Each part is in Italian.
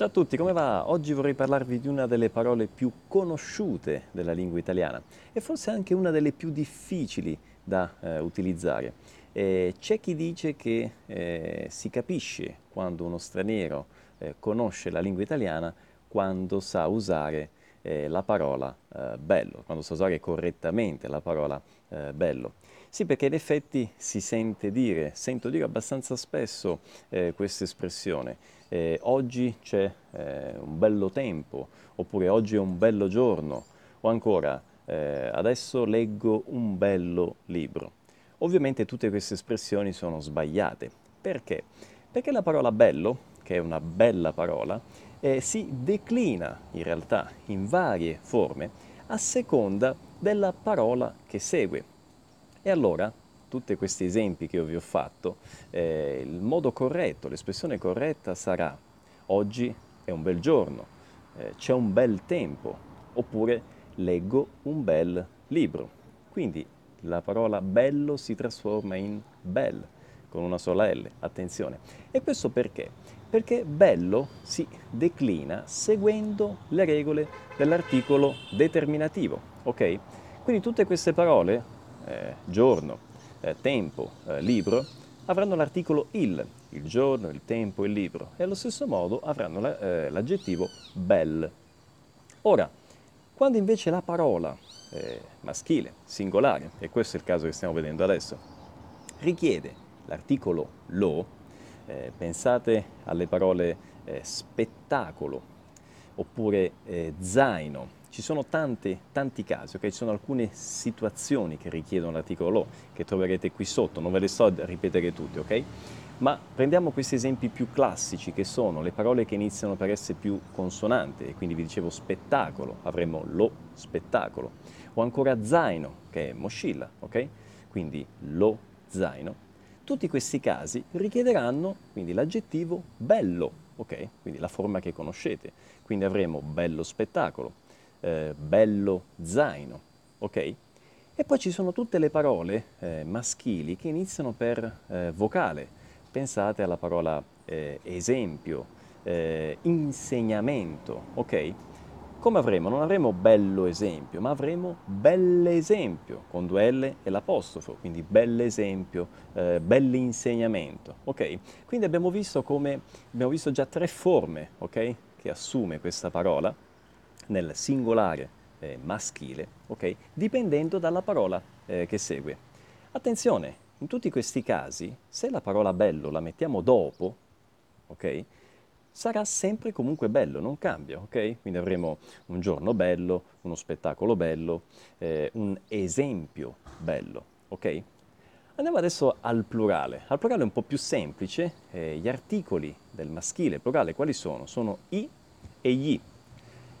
Ciao a tutti, come va? Oggi vorrei parlarvi di una delle parole più conosciute della lingua italiana e forse anche una delle più difficili da eh, utilizzare. Eh, c'è chi dice che eh, si capisce quando uno straniero eh, conosce la lingua italiana quando sa usare eh, la parola eh, bello, quando sa usare correttamente la parola bello. Sì, perché in effetti si sente dire, sento dire abbastanza spesso eh, questa espressione, eh, oggi c'è eh, un bello tempo, oppure oggi è un bello giorno, o ancora eh, adesso leggo un bello libro. Ovviamente tutte queste espressioni sono sbagliate. Perché? Perché la parola bello, che è una bella parola, eh, si declina in realtà in varie forme a seconda della parola che segue. E allora, tutti questi esempi che io vi ho fatto, eh, il modo corretto, l'espressione corretta sarà oggi è un bel giorno, eh, c'è un bel tempo, oppure leggo un bel libro. Quindi la parola bello si trasforma in bel, con una sola L, attenzione. E questo perché? Perché bello si declina seguendo le regole dell'articolo determinativo, ok? Quindi tutte queste parole eh, giorno, eh, tempo, eh, libro, avranno l'articolo il, il giorno, il tempo, il libro, e allo stesso modo avranno la, eh, l'aggettivo bel. Ora, quando invece la parola eh, maschile, singolare, e questo è il caso che stiamo vedendo adesso, richiede l'articolo lo, eh, pensate alle parole spettacolo oppure zaino, ci sono tante, tanti casi, okay? ci sono alcune situazioni che richiedono l'articolo che troverete qui sotto, non ve le sto a ripetere tutte, ok? Ma prendiamo questi esempi più classici che sono le parole che iniziano per essere più consonante, e quindi vi dicevo spettacolo, avremo lo spettacolo, o ancora zaino, che è moschilla, ok? Quindi lo zaino. Tutti questi casi richiederanno quindi l'aggettivo bello, ok? Quindi la forma che conoscete. Quindi avremo bello spettacolo, eh, bello zaino, ok? E poi ci sono tutte le parole eh, maschili che iniziano per eh, vocale. Pensate alla parola eh, esempio, eh, insegnamento, ok? Come avremo? Non avremo bello esempio, ma avremo bell'esempio con due L e l'apostrofo, quindi bell'esempio, eh, bell'insegnamento, ok? Quindi abbiamo visto come, abbiamo visto già tre forme, ok? Che assume questa parola nel singolare eh, maschile, okay, dipendendo dalla parola eh, che segue. Attenzione, in tutti questi casi, se la parola bello la mettiamo dopo, okay, sarà sempre comunque bello, non cambia, ok? Quindi avremo un giorno bello, uno spettacolo bello, eh, un esempio bello, ok? Andiamo adesso al plurale. Al plurale è un po' più semplice, eh, gli articoli del maschile plurale quali sono? Sono i e gli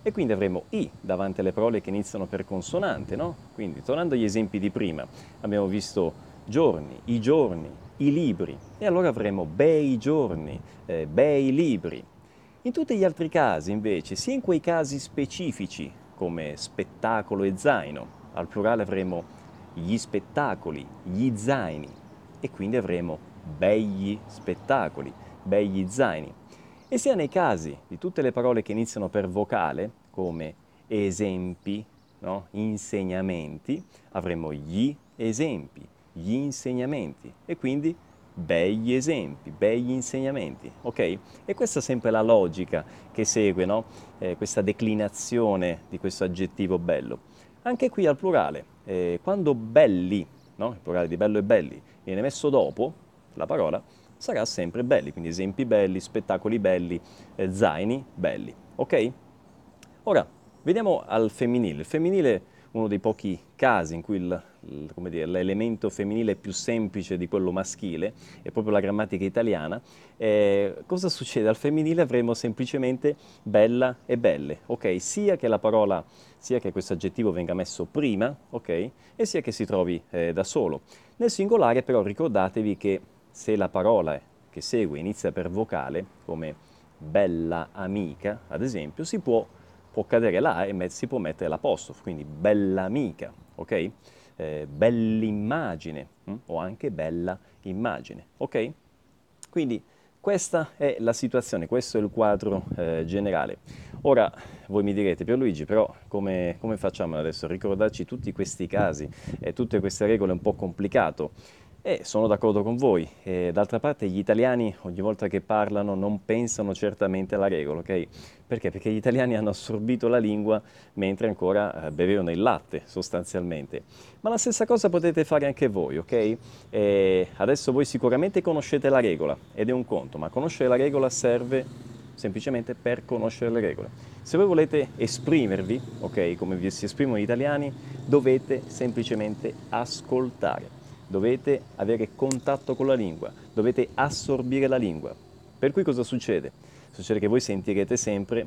e quindi avremo i davanti alle parole che iniziano per consonante, no? Quindi, tornando agli esempi di prima, abbiamo visto giorni, i giorni, i libri, e allora avremo bei giorni, eh, bei libri. In tutti gli altri casi, invece, sia in quei casi specifici, come spettacolo e zaino, al plurale avremo gli spettacoli, gli zaini, e quindi avremo begli spettacoli, begli zaini e sia nei casi di tutte le parole che iniziano per vocale, come esempi, no? insegnamenti, avremo gli esempi, gli insegnamenti e quindi begli esempi, begli insegnamenti, ok? E questa è sempre la logica che segue, no? eh, questa declinazione di questo aggettivo bello. Anche qui al plurale, eh, quando belli, no? il plurale di bello e belli, viene messo dopo la parola, sarà sempre belli, quindi esempi belli, spettacoli belli, eh, zaini belli. Ok? Ora, vediamo al femminile. Il femminile è uno dei pochi casi in cui il, il, dire, l'elemento femminile è più semplice di quello maschile, è proprio la grammatica italiana. Eh, cosa succede? Al femminile avremo semplicemente bella e belle, ok? Sia che la parola, sia che questo aggettivo venga messo prima, ok? E sia che si trovi eh, da solo. Nel singolare però ricordatevi che se la parola che segue inizia per vocale, come bella amica, ad esempio, si può, può cadere là e si può mettere l'apostrofo, quindi bella amica, ok? Eh, bell'immagine hm? o anche bella immagine, ok? Quindi questa è la situazione, questo è il quadro eh, generale. Ora voi mi direte, Pierluigi, però come, come facciamo adesso a ricordarci tutti questi casi e tutte queste regole è un po' complicato? E sono d'accordo con voi. E d'altra parte gli italiani ogni volta che parlano non pensano certamente alla regola, ok? Perché? Perché gli italiani hanno assorbito la lingua mentre ancora eh, bevevano il latte, sostanzialmente. Ma la stessa cosa potete fare anche voi, ok? E adesso voi sicuramente conoscete la regola ed è un conto, ma conoscere la regola serve semplicemente per conoscere le regole. Se voi volete esprimervi, ok, come vi si esprimono gli italiani, dovete semplicemente ascoltare dovete avere contatto con la lingua, dovete assorbire la lingua. Per cui cosa succede? Succede che voi sentirete sempre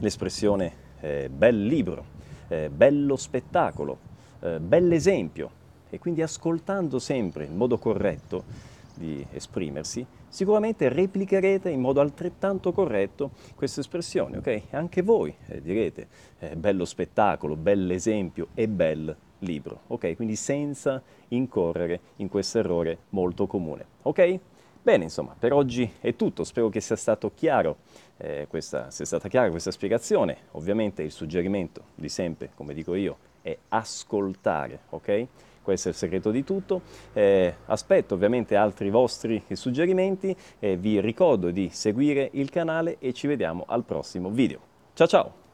l'espressione eh, bel libro, eh, bello spettacolo, eh, bell'esempio e quindi ascoltando sempre il modo corretto di esprimersi, sicuramente replicherete in modo altrettanto corretto questa espressione, ok? Anche voi eh, direte eh, bello spettacolo, bell'esempio e bel libro, ok? Quindi senza incorrere in questo errore molto comune, ok? Bene, insomma, per oggi è tutto, spero che sia, stato chiaro, eh, questa, sia stata chiara questa spiegazione. Ovviamente il suggerimento di sempre, come dico io, è ascoltare, ok? Questo è il segreto di tutto. Eh, aspetto ovviamente altri vostri suggerimenti e vi ricordo di seguire il canale e ci vediamo al prossimo video. Ciao ciao!